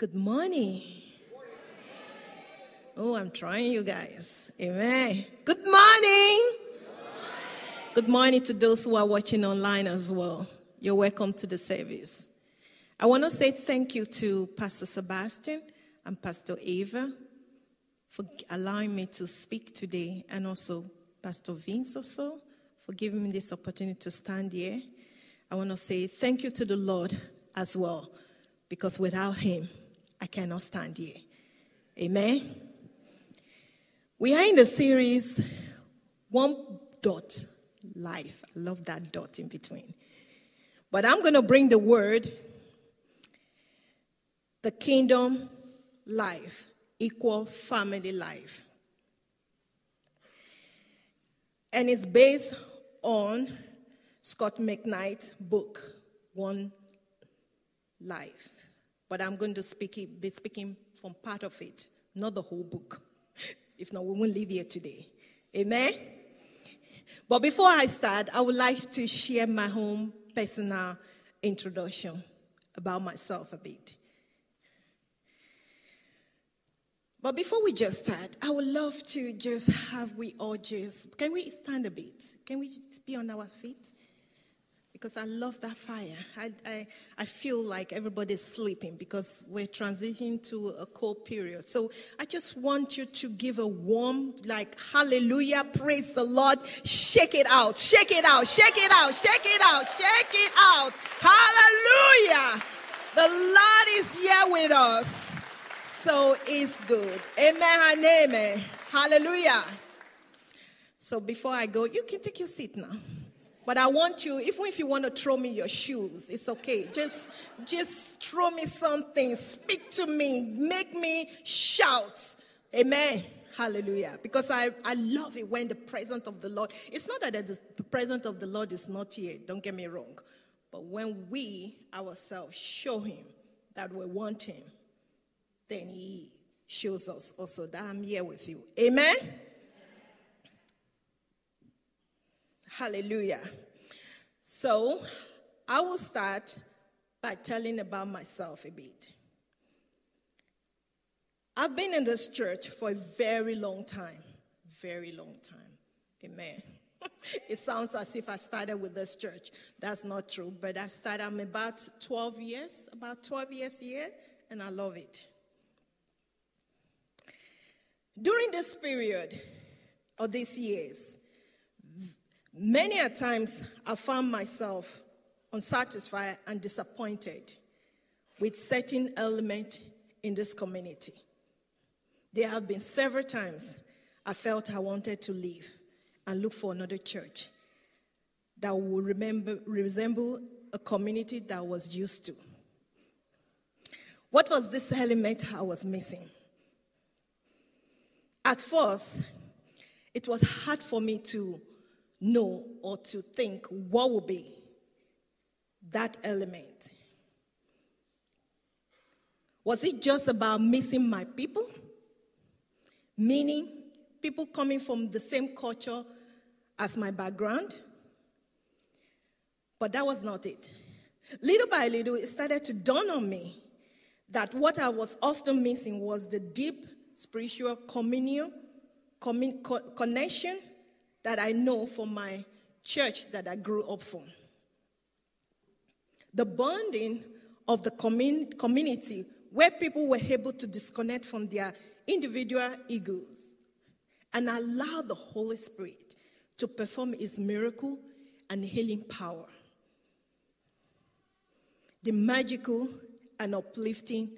Good morning. Oh, I'm trying you guys. Amen. Good morning. Good morning to those who are watching online as well. You're welcome to the service. I want to say thank you to Pastor Sebastian and Pastor Eva for allowing me to speak today, and also Pastor Vince also for giving me this opportunity to stand here. I want to say thank you to the Lord as well, because without Him, I cannot stand here. Amen. We are in the series One Dot Life. I love that dot in between. But I'm going to bring the word, the kingdom life, equal family life. And it's based on Scot McKnight's book, One Life. But I'm going to speak, be speaking from part of it, not the whole book. If not, we won't leave here today. Amen? But before I start, I would like to share my own personal introduction about myself a bit. But before we just start, I would love to just have we all just, can we stand a bit? Can we be on our feet? Because I love that fire. I, I, I feel like everybody's sleeping because we're transitioning to a cold period. So I just want you to give a warm, like, hallelujah, praise the Lord. Shake it out, shake it out, shake it out, shake it out, shake it out. Hallelujah. The Lord is here with us. So it's good. Amen and amen. Hallelujah. So before I go, you can take your seat now. But I want you, even if you want to throw me your shoes, it's okay. Just, just throw me something. Speak to me. Make me shout. Amen. Hallelujah. Because I, I love it when the presence of the Lord, it's not that the presence of the Lord is not here, don't get me wrong. But when we ourselves show Him that we want Him, then he shows us also that I'm here with you. Amen? Hallelujah. So I will start by telling about myself a bit. I've been in this church for a very long time. Very long time. Amen. it sounds as if I started with this church. That's not true, but I started, I'm about 12 years, about 12 years here, and I love it. During this period of these years, many a times I found myself unsatisfied and disappointed with certain element in this community. There have been several times I felt I wanted to leave and look for another church that would remember, resemble a community that I was used to. What was this element I was missing? At first, it was hard for me to know or to think what would be that element. Was it just about missing my people? Meaning, people coming from the same culture as my background? But that was not it. Little by little, it started to dawn on me that what I was often missing was the deep spiritual communion, commun- co- connection that I know from my church that I grew up from. The bonding of the commun- community where people were able to disconnect from their individual egos and allow the Holy Spirit to perform his miracle and healing power. The magical and uplifting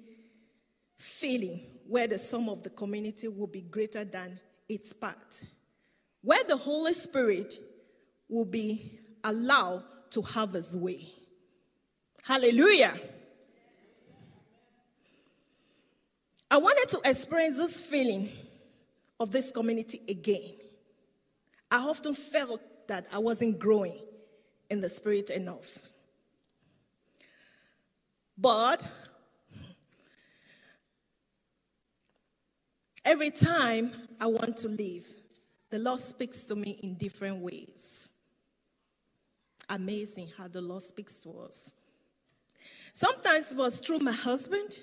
feeling where the sum of the community will be greater than its part, where the Holy Spirit will be allowed to have his way. Hallelujah. I wanted to experience this feeling of this community again. I often felt that I wasn't growing in the spirit enough. But Every time I want to leave, the Lord speaks to me in different ways. Amazing how the Lord speaks to us. Sometimes it was through my husband,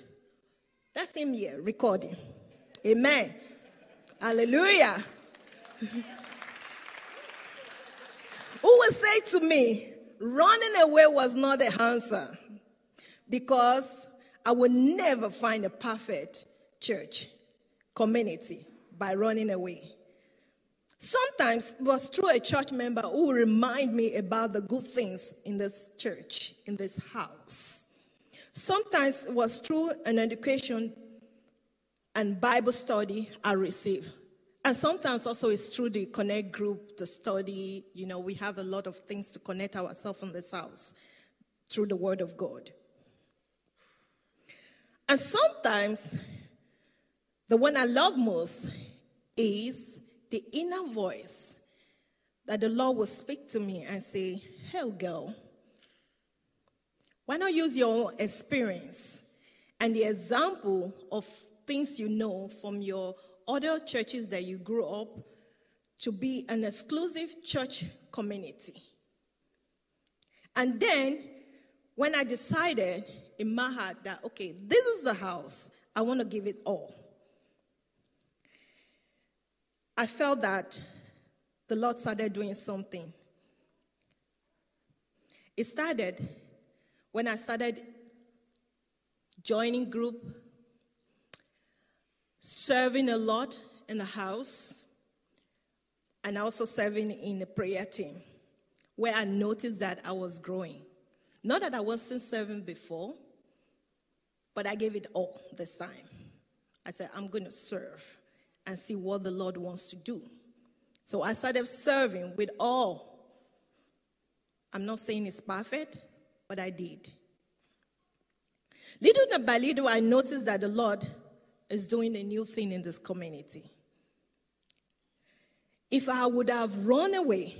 FM here recording. Amen. Hallelujah. Who will say to me, running away was not the answer because I will never find a perfect church community by running away. Sometimes it was through a church member who would remind me about the good things in this church, in this house. Sometimes it was through an education and Bible study I received. And sometimes also it's through the connect group, the study. You know, we have a lot of things to connect ourselves in this house through the Word of God. And sometimes the one I love most is the inner voice that the Lord will speak to me and say, Hell, girl, why not use your experience and the example of things you know from your other churches that you grew up to be an exclusive church community? And then when I decided in my heart that, okay, this is the house, I want to give it all. I felt that the Lord started doing something. It started when I started joining group, serving a lot in the house, and also serving in the prayer team, where I noticed that I was growing. Not that I wasn't serving before, but I gave it all this time. I said, I'm going to serve and see what the Lord wants to do. So I started serving with all. I'm not saying it's perfect, but I did. Little by little, I noticed that the Lord is doing a new thing in this community. If I would have run away,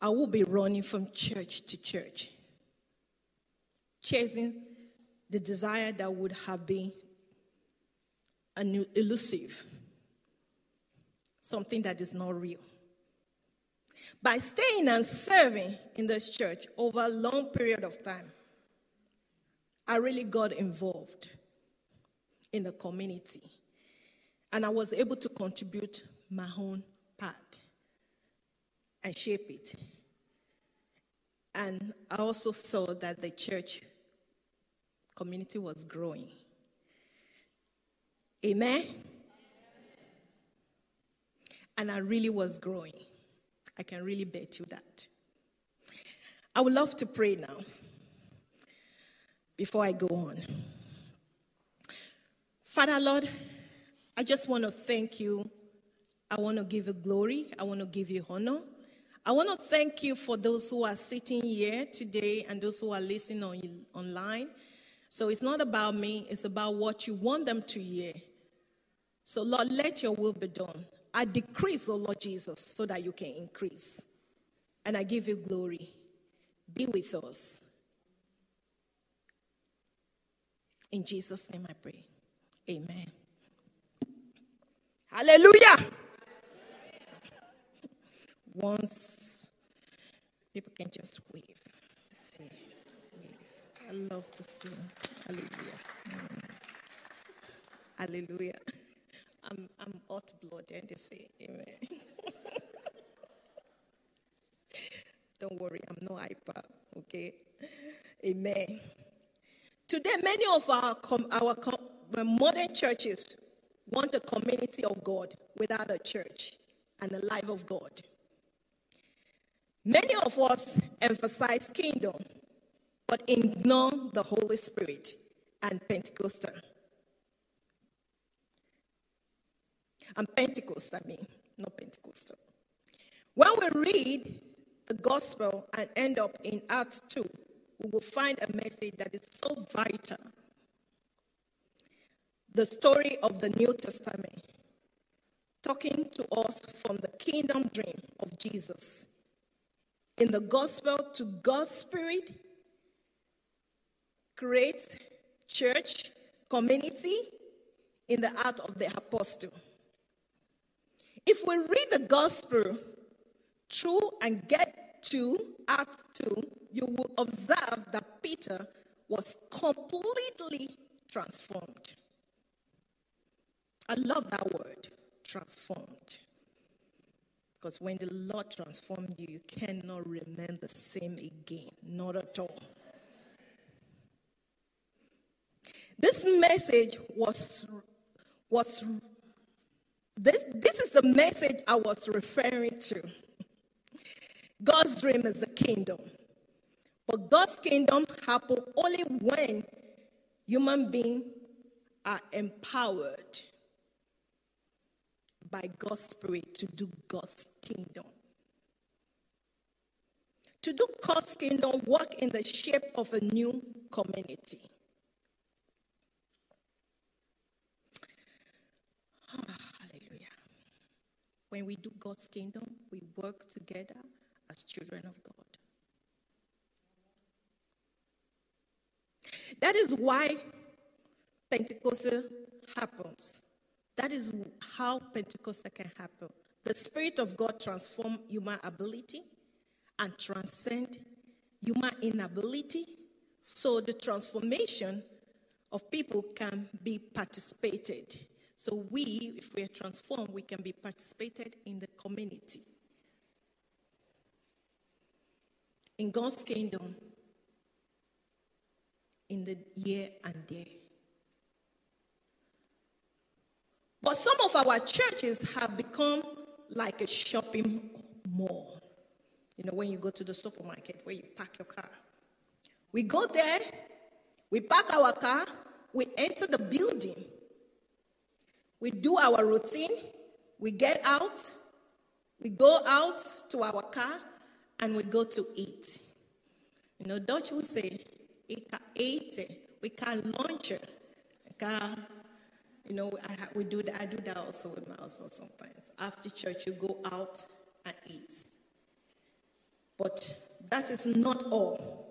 I would be running from church to church, chasing the desire that would have been and elusive, something that is not real. By staying and serving in this church over a long period of time, I really got involved in the community. And I was able to contribute my own part and shape it. And I also saw that the church community was growing. Amen? And I really was growing. I can really bet you that. I would love to pray now before I go on. Father, Lord, I just want to thank you. I want to give you glory. I want to give you honor. I want to thank you for those who are sitting here today and those who are listening on, online. So it's not about me, it's about what you want them to hear. So, Lord, let your will be done. I decrease, oh Lord Jesus, so that you can increase. And I give you glory. Be with us. In Jesus' name I pray. Amen. Hallelujah. Once people can just wave. Wave. I love to sing. Hallelujah. Mm. Hallelujah. I'm, I'm hot blooded, they say, Amen. Don't worry, I'm no hyper, okay? Amen. Today, many of our, our modern churches want a community of God without a church and a life of God. Many of us emphasize kingdom, but ignore the Holy Spirit and Pentecostal. And Pentecost, I mean, not Pentecostal. When we read the gospel and end up in Acts 2, we will find a message that is so vital. The story of the New Testament, talking to us from the kingdom dream of Jesus. In the gospel, to God's Spirit, create church, community in the art of the apostle. If we read the gospel through and get to Act 2, you will observe that Peter was completely transformed. I love that word, transformed. Because when the Lord transformed you, you cannot remain the same again. Not at all. This message was, was this, this is the message I was referring to. God's dream is the kingdom. But God's kingdom happens only when human beings are empowered by God's Spirit to do God's kingdom. To do God's kingdom, work in the shape of a new community. hallelujah. When we do God's kingdom, we work together as children of God. That is why Pentecostal happens. That is how Pentecostal can happen. The Spirit of God transform human ability and transcend human inability. So the transformation of people can be participated. So we, if we are transformed, we can be participated in the community. In God's kingdom, in the year and day. But some of our churches have become like a shopping mall. You know, when you go to the supermarket where you park your car. We go there, we park our car, we enter the building, we do our routine, we get out, we go out to our car, and we go to eat. You know, Dutch would say, eat, we can launch it. You know, I, we do that. I do that also with my husband sometimes. After church, you go out and eat. But that is not all.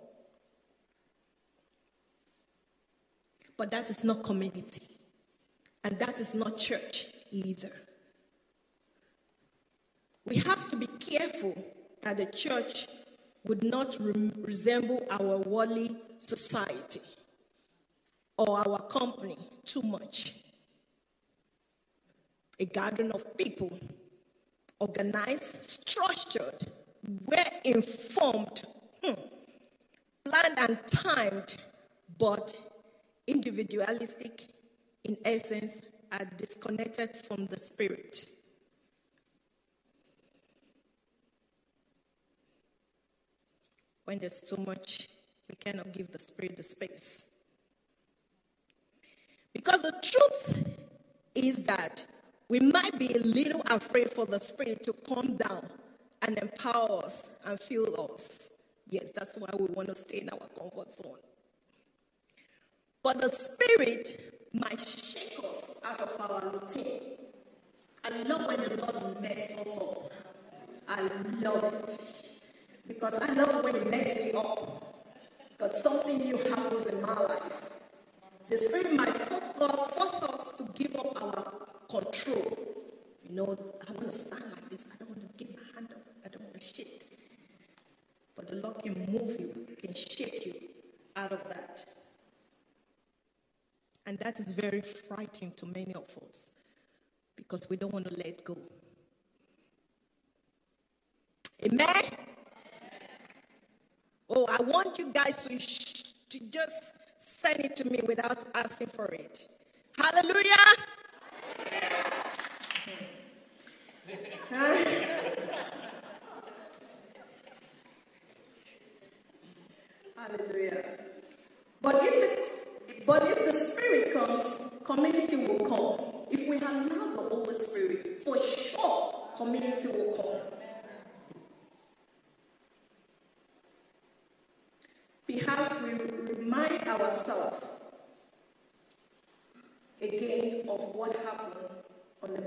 But that is not community. And that is not church either. We have to be careful that the church would not re- resemble our worldly society or our company too much a gathering of people, organized, structured, well informed, hmm, planned and timed, but individualistic in essence, are disconnected from the spirit. When there's too much, we cannot give the spirit the space. Because the truth is that we might be a little afraid for the Spirit to come down and empower us and fill us. Yes, that's why we want to stay in our comfort zone. But the Spirit might shake us out of our routine. I love when the Lord messes us up. I love it. Because I love when He messes me up. Because something new happens in my life. The Spirit might force us to give up our control. You know, I want to stand like this. I don't want to give my hand up. I don't want to shake. But the Lord can move you, can shake you out of that. And that is very frightening to many of us because we don't want to let go. Amen? Oh, I want you guys to, sh- to just send it to me without asking for it. Hallelujah. Hallelujah. But if, the, but if the community will come. If we allow the Holy Spirit, for sure, community will come. Perhaps we remind ourselves again of what happened on the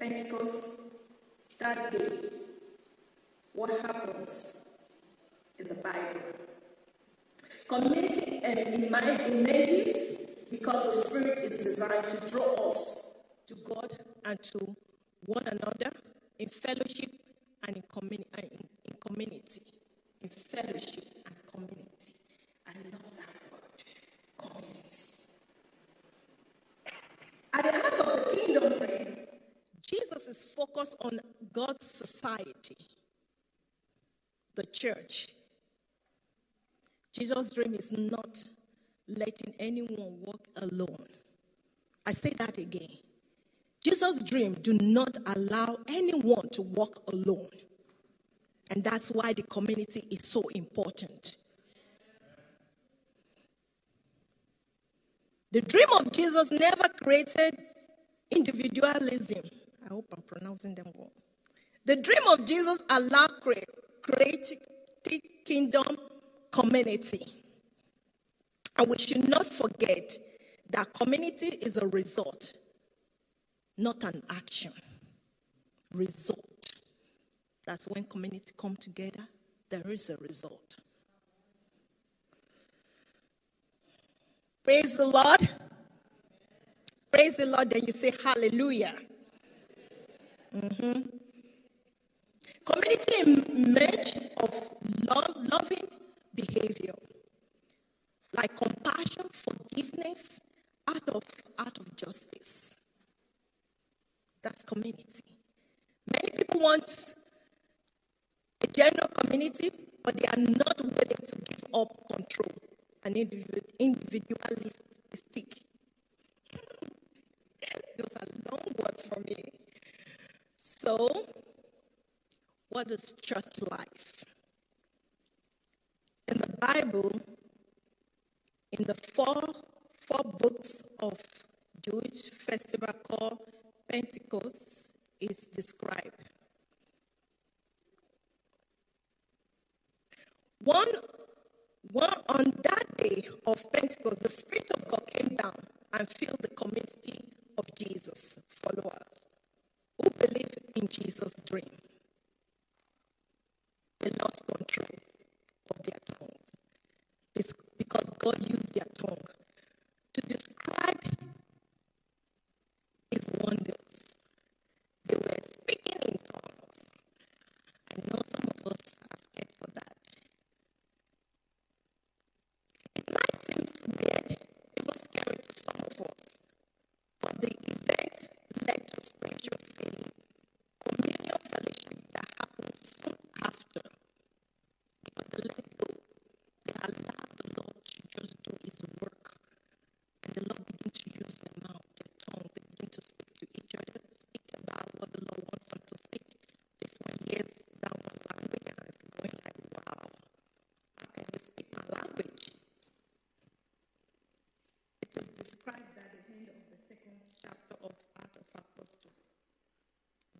Pentecost that day. What happens in the Bible? Community emerges because the Spirit is designed to draw us to God and to one another in fellowship and in, communi- in, in community. In fellowship and community. I love that word. Focus on God's society, the church. Jesus' dream is not letting anyone walk alone. I say that again. Jesus' dream do not allow anyone to walk alone. And that's why the community is so important. The dream of Jesus never created individualism. I hope I'm pronouncing them well. The dream of Jesus allowed creating kingdom community. And we should not forget that community is a result, not an action. Result. That's when community come together, there is a result. Praise the Lord. Praise the Lord, then you say hallelujah. Mm-hmm. Community emerge of love, loving behavior, like compassion, forgiveness, out of out of justice. That's community. Many people want a general community, but they are not willing to give up control and individualistic. Those are long words for me. So, what is church life? In the Bible, in the four, four books of Jewish festival called Is described. One, one on that day of Pentecost, the Spirit of God came down and filled the community of Jesus' followers who believed in Jesus' dream. They lost control of their tongues because God used their tongue to describe his wonders. They were speaking in tongues. I know some of us are scared for that. It might seem weird, even scary to some of us, but the event led to spiritual feeling, communion fellowship that happened soon after. Because they let go. They allowed the Lord to just do his work. And the Lord began to use their mouth, their tongue. They begin to speak to each other, speak about what the Lord wants them to speak. This one hears that one language and it's going like, wow, how can they speak my language? It is described at the end of the second chapter of Acts of Apostles.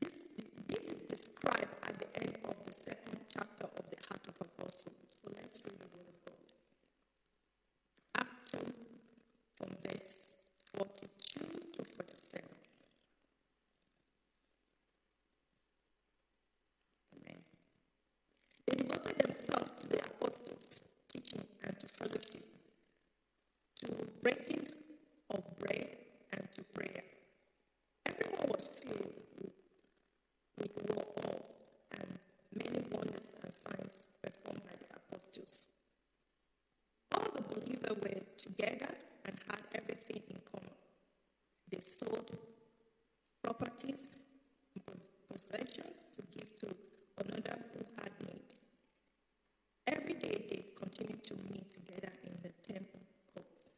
This, this is described at the end of the second chapter of the Heart of Apostles. So let's read the word of God. Act 2 from verse 42 to 47. Amen. They devoted themselves to the apostles' teaching and to fellowship, to breaking of bread and to prayer. Everyone was filled with awe, and many wonders and signs performed by the apostles. All the believers were together and had everything in common. They sold properties and possessions to give to another who had need. Every day they continued to meet together in the temple courts.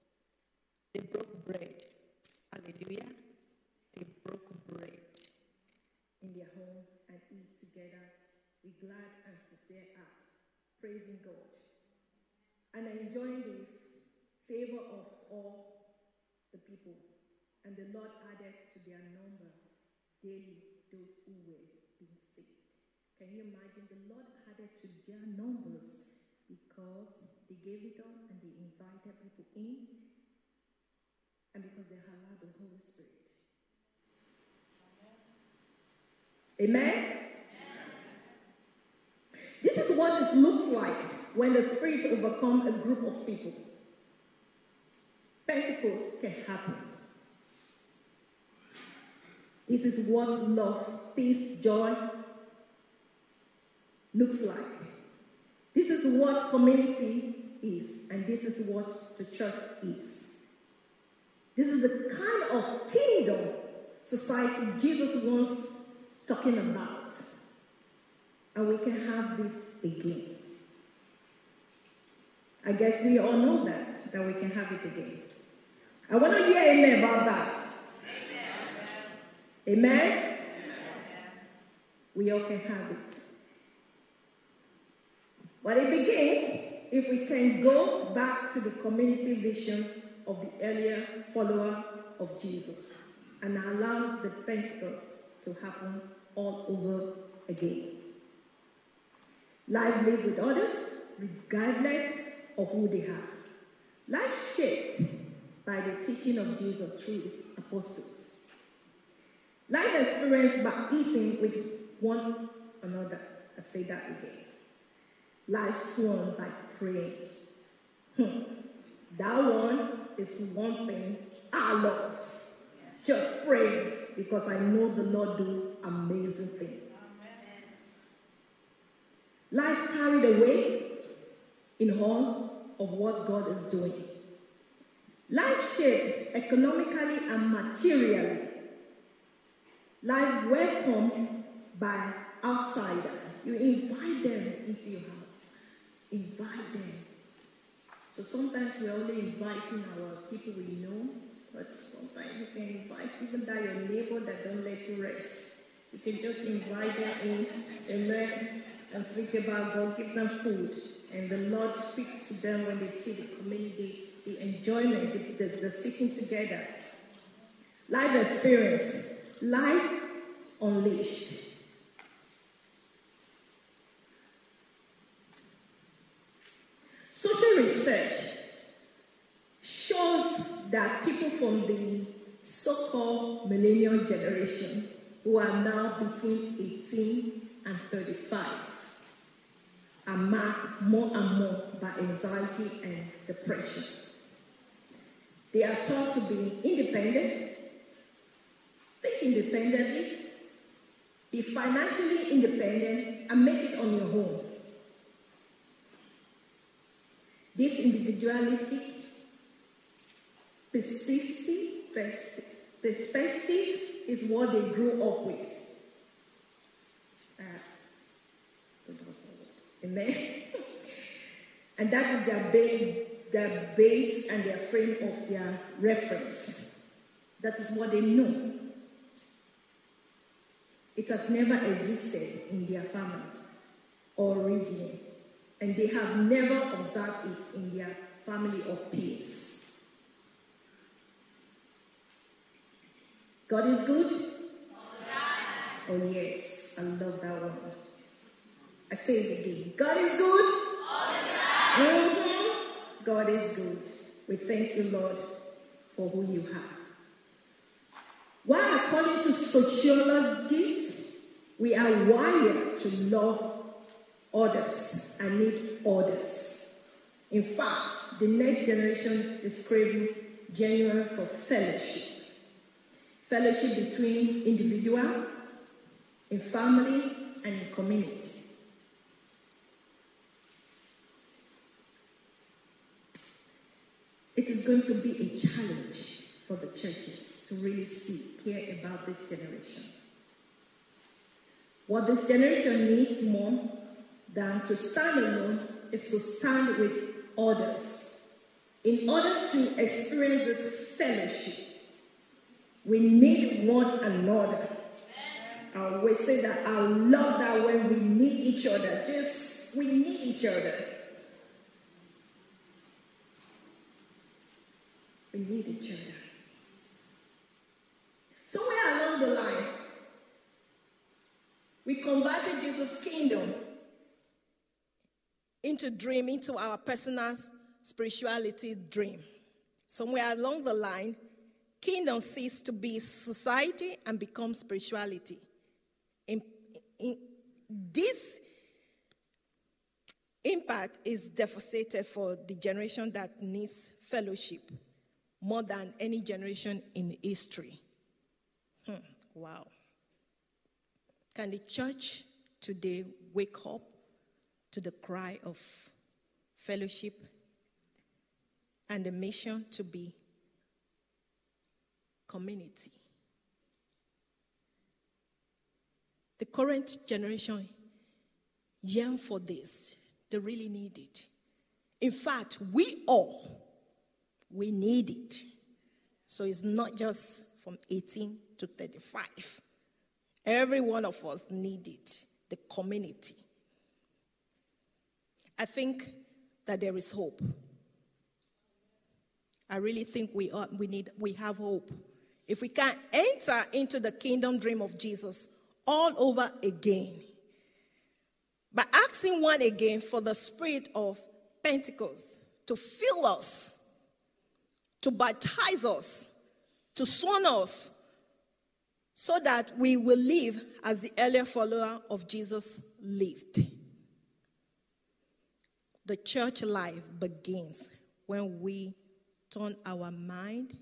They broke bread. Hallelujah. They broke bread in their home and eat together with glad and sincere heart, praising God and enjoying the favor of all the people. And the Lord added to their number daily those who were being saved. Can you imagine? The Lord added to their numbers because they gave it up and they invited people in and because they the Holy Spirit. Amen? This is what it looks like when the Spirit overcomes a group of people. Pentecost can happen. This is what love, peace, joy looks like. This is what community is, and this is what the church is. This is the kind of kingdom society Jesus wants talking about. And we can have this again. I guess we all know that, that we can have it again. I want to hear amen about that. Amen? amen? We all can have it. But it begins if we can go back to the community vision of the earlier follower of Jesus and allow the Pentecost to happen all over again. Life lived with others, regardless of who they are. Life shaped by the teaching of Jesus through his apostles. Life experienced by eating with one another. I say that again. Life sworn by praying. Hmm. That one is one thing I love. Just pray because I know the Lord do amazing things. Life carried away in all of what God is doing. Life shaped economically and materially. Life welcomed by outsiders. You invite them into your house. Invite them. So sometimes we're only inviting our people we know, but sometimes you can invite even that your neighbor that don't let you rest. You can just invite them in and learn and speak about God, give them food. And the Lord speaks to them when they see the community, the enjoyment, the, the, the sitting together. Life experience, life unleashed. Social research shows that people from the so-called millennial generation who are now between 18 and 35 are marked more and more by anxiety and depression. They are taught to be independent, think independently, be financially independent, and make it on your own. This individualistic perspective is what they grew up with. Ah, Amen. and that is their base, their base and their frame of their reference. That is what they know. It has never existed in their family or region, and they have never observed it in their family of peers. God is good? Oh, yes, I love that one. I say it again. God is good. Mm-hmm. God is good. We thank you, Lord, for who you are. While according to sociologists, we are wired to love others and need others. In fact, the next generation is craving genuine for fellowship. Fellowship between individual, in family, and in community. It is going to be a challenge for the churches to really see, care about this generation. What this generation needs more than to stand alone is to stand with others. In order to experience this fellowship, we need one another. I always say that I love that when we need each other. Just we need each other. We need each other. Somewhere along the line, we converted Jesus' kingdom into dream, into our personal spirituality dream. Somewhere along the line, kingdom ceased to be society and become spirituality. In, in, this impact is devastated for the generation that needs fellowship more than any generation in history. Hmm, wow. Can the church today wake up to the cry of fellowship and the mission to be community? The current generation yearn for this. They really need it. In fact, we all, we need it. So it's not just from 18 to 35. Every one of us need it, the community. I think that there is hope. I really think we, are, we, need, we have hope. If we can enter into the kingdom dream of Jesus all over again, by asking one again for the spirit of Pentecost to fill us, to baptize us, to swan us, so that we will live as the earlier follower of Jesus lived. The church life begins when we turn our mind,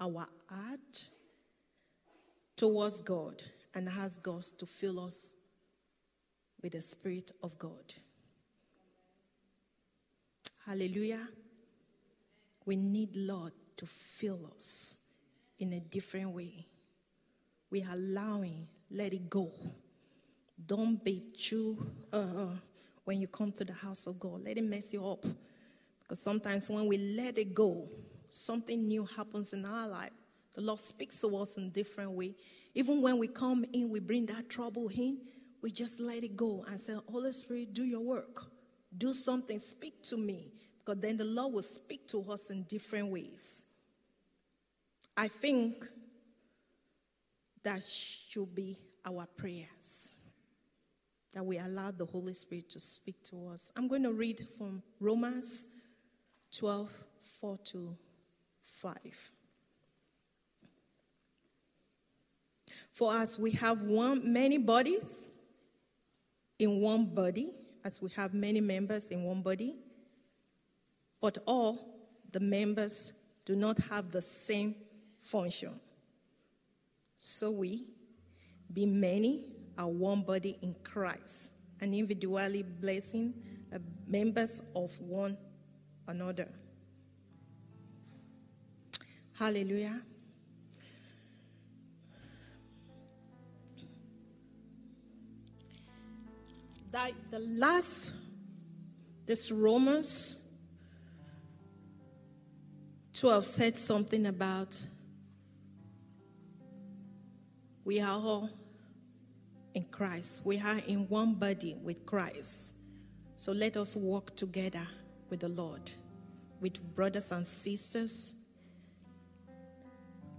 our heart towards God and ask God to fill us with the Spirit of God. Hallelujah. We need Lord to fill us in a different way. We are allowing, let it go. Don't be too, uh, when you come to the house of God, let it mess you up. Because sometimes when we let it go, something new happens in our life. The Lord speaks to us in a different way. Even when we come in, we bring that trouble in, we just let it go and say, Holy Spirit, do your work. Do something, speak to me because then the Lord will speak to us in different ways. I think that should be our prayers. That we allow the Holy Spirit to speak to us. I'm going to read from Romans 12 4 to 5. For us, we have one, many bodies in one body, as we have many members in one body but all the members do not have the same function. So we, be many, are one body in Christ, and individually blessing uh, members of one another. Hallelujah. That the last, this Romans 12 said something about we are all in Christ. We are in one body with Christ. So let us walk together with the Lord, with brothers and sisters.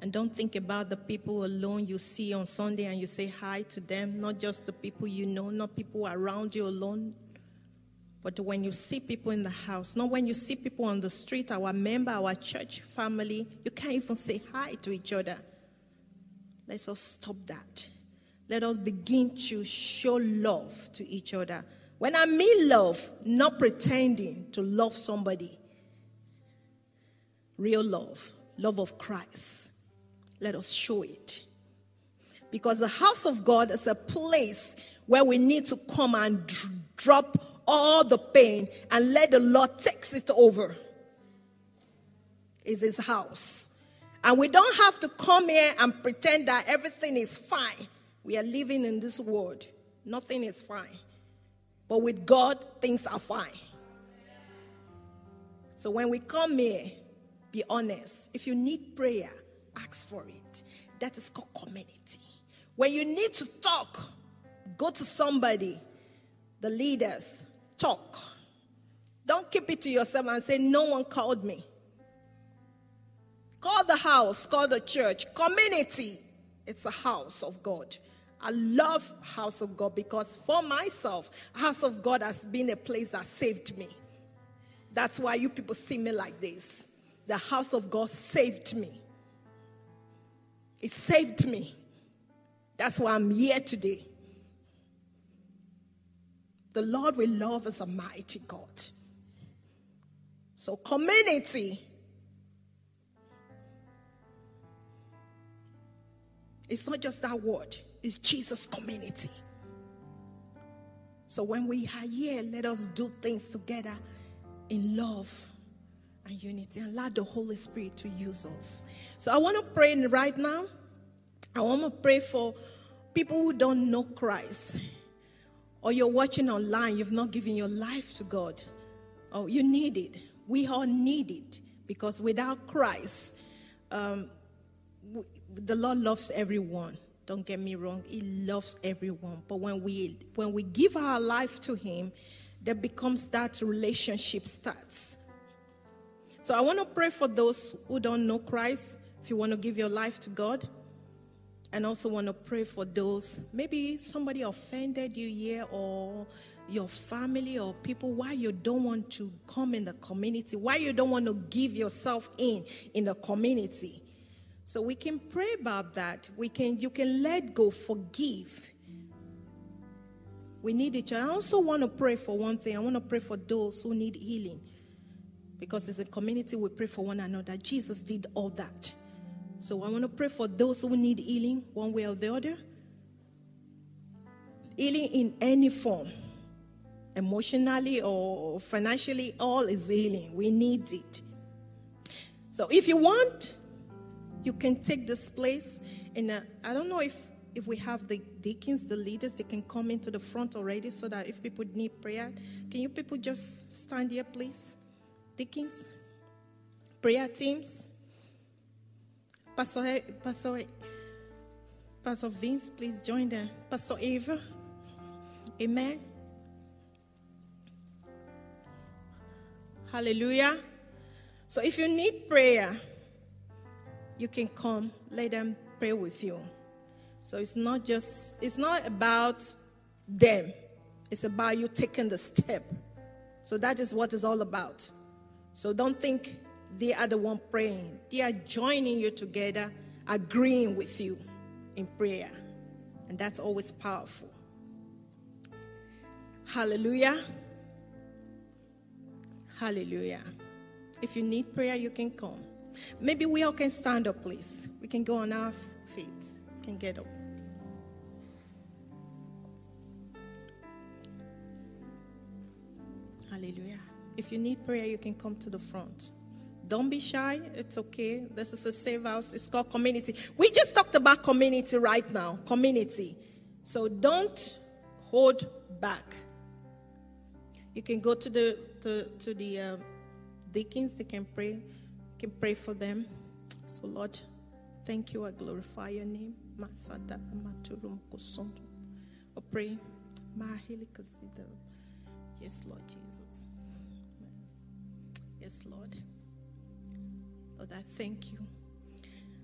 And don't think about the people alone you see on Sunday and you say hi to them, not just the people you know, not people around you alone. But when you see people in the house, not when you see people on the street, our member, our church family, you can't even say hi to each other. Let's us stop that. Let us begin to show love to each other. When I mean love, not pretending to love somebody, real love, love of Christ. Let us show it. Because the house of God is a place where we need to come and drop all the pain and let the Lord takes it over. Is his house. And we don't have to come here and pretend that everything is fine. We are living in this world. Nothing is fine. But with God, things are fine. So when we come here, be honest. If you need prayer, ask for it. That is called community. When you need to talk, go to somebody, the leaders, talk. Don't keep it to yourself and say, No one called me. Call the house, call the church, community. It's a house of God. I love house of God because for myself, house of God has been a place that saved me. That's why you people see me like this. The house of God saved me. It saved me. That's why I'm here today. The Lord we love is a mighty God. So, community it's not just that word, it's Jesus' community. So, when we are here, let us do things together in love and unity and allow the Holy Spirit to use us. So, I want to pray right now. I want to pray for people who don't know Christ, or you're watching online, you've not given your life to God. Oh, you need it. We all need it because without Christ, um, the Lord loves everyone. Don't get me wrong; He loves everyone. But when we when we give our life to Him, there becomes that relationship starts. So I want to pray for those who don't know Christ. If you want to give your life to God, and also want to pray for those maybe somebody offended you here or your family or people why you don't want to come in the community why you don't want to give yourself in in the community. So we can pray about that. We can you can let go forgive. We need each other. I also want to pray for one thing. I want to pray for those who need healing because as a community we pray for one another jesus did all that so I want to pray for those who need healing one way or the other. Healing in any form, emotionally or financially, all is healing. We need it. So if you want, you can take this place. And uh, I don't know if if we have the deacons, the leaders, they can come into the front already so that if people need prayer, can you people just stand here, please? Deacons, prayer teams. Pastor, Pastor, Pastor Vince, please join them. Pastor Eva. Amen. Hallelujah. So if you need prayer, you can come. Let them pray with you. So it's not just, it's not about them. It's about you taking the step. So that is what it's all about. So don't think they are the one praying. They are joining you together, agreeing with you in prayer. And that's always powerful. Hallelujah. Hallelujah. If you need prayer, you can come. Maybe we all can stand up, please. We can go on our feet. We can get up. Hallelujah. If you need prayer, you can come to the front. Don't be shy. It's okay. This is a safe house. It's called community. We just talked about community right now. Community. So don't hold back. You can go to the to, to the uh, deacons. They can pray. You can pray for them. So Lord, thank you. I glorify your name. Masada amaturum kusundu. I pray. Yes, Lord Jesus. Yes, Lord. Lord, I thank you.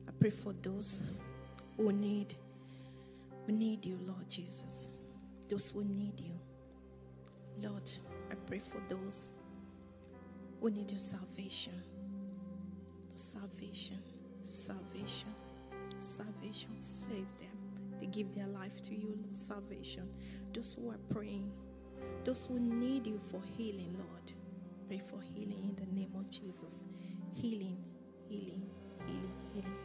I pray for those who need, who need you, Lord Jesus. Those who need you. Lord, I pray for those who need your salvation. Salvation, salvation, salvation. Save them. They give their life to you, Lord. Salvation. Those who are praying, those who need you for healing, Lord. Pray for healing in the name of Jesus. Healing healing, healing, healing.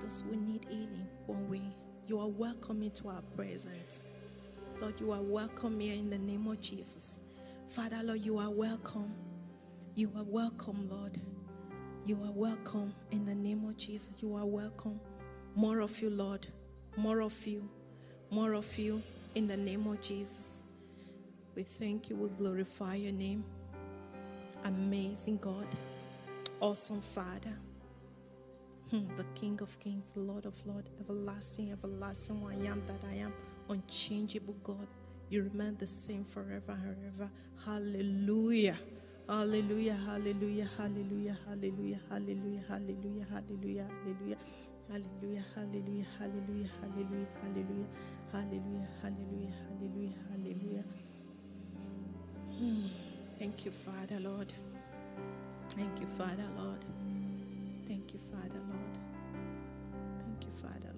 Those who need healing one way, you are welcome into our presence. Lord, you are welcome here in the name of Jesus. Father, Lord, you are welcome. You are welcome, Lord. You are welcome in the name of Jesus. You are welcome. More of you, Lord. More of you. More of you in the name of Jesus. We thank you. We glorify your name. Amazing God. Awesome Father, hmm, the King of Kings, Lord of Lords, everlasting, everlasting I am that I am, unchangeable God. You remain the same forever and ever. Hallelujah. Hallelujah, hallelujah, hallelujah, hallelujah, hallelujah, hallelujah, hallelujah, hallelujah, hallelujah, hallelujah, hallelujah, hallelujah, hallelujah, hallelujah, hallelujah, hallelujah, hallelujah. Thank you, Father, Lord. Thank you, Father, Lord. Thank you, Father, Lord. Thank you, Father,